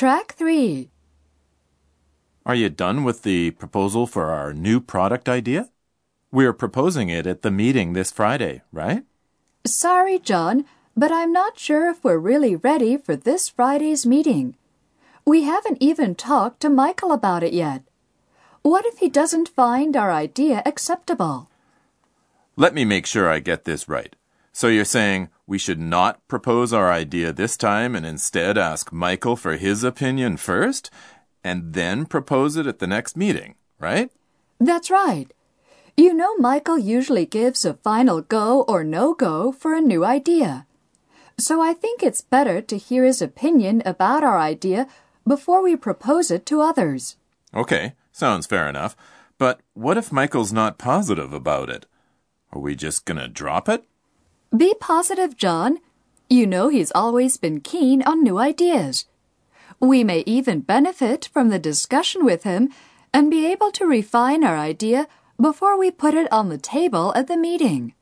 Track 3. Are you done with the proposal for our new product idea? We're proposing it at the meeting this Friday, right? Sorry, John, but I'm not sure if we're really ready for this Friday's meeting. We haven't even talked to Michael about it yet. What if he doesn't find our idea acceptable? Let me make sure I get this right. So you're saying we should not propose our idea this time and instead ask Michael for his opinion first and then propose it at the next meeting, right? That's right. You know, Michael usually gives a final go or no go for a new idea. So I think it's better to hear his opinion about our idea before we propose it to others. Okay, sounds fair enough. But what if Michael's not positive about it? Are we just gonna drop it? Be positive, John. You know he's always been keen on new ideas. We may even benefit from the discussion with him and be able to refine our idea before we put it on the table at the meeting.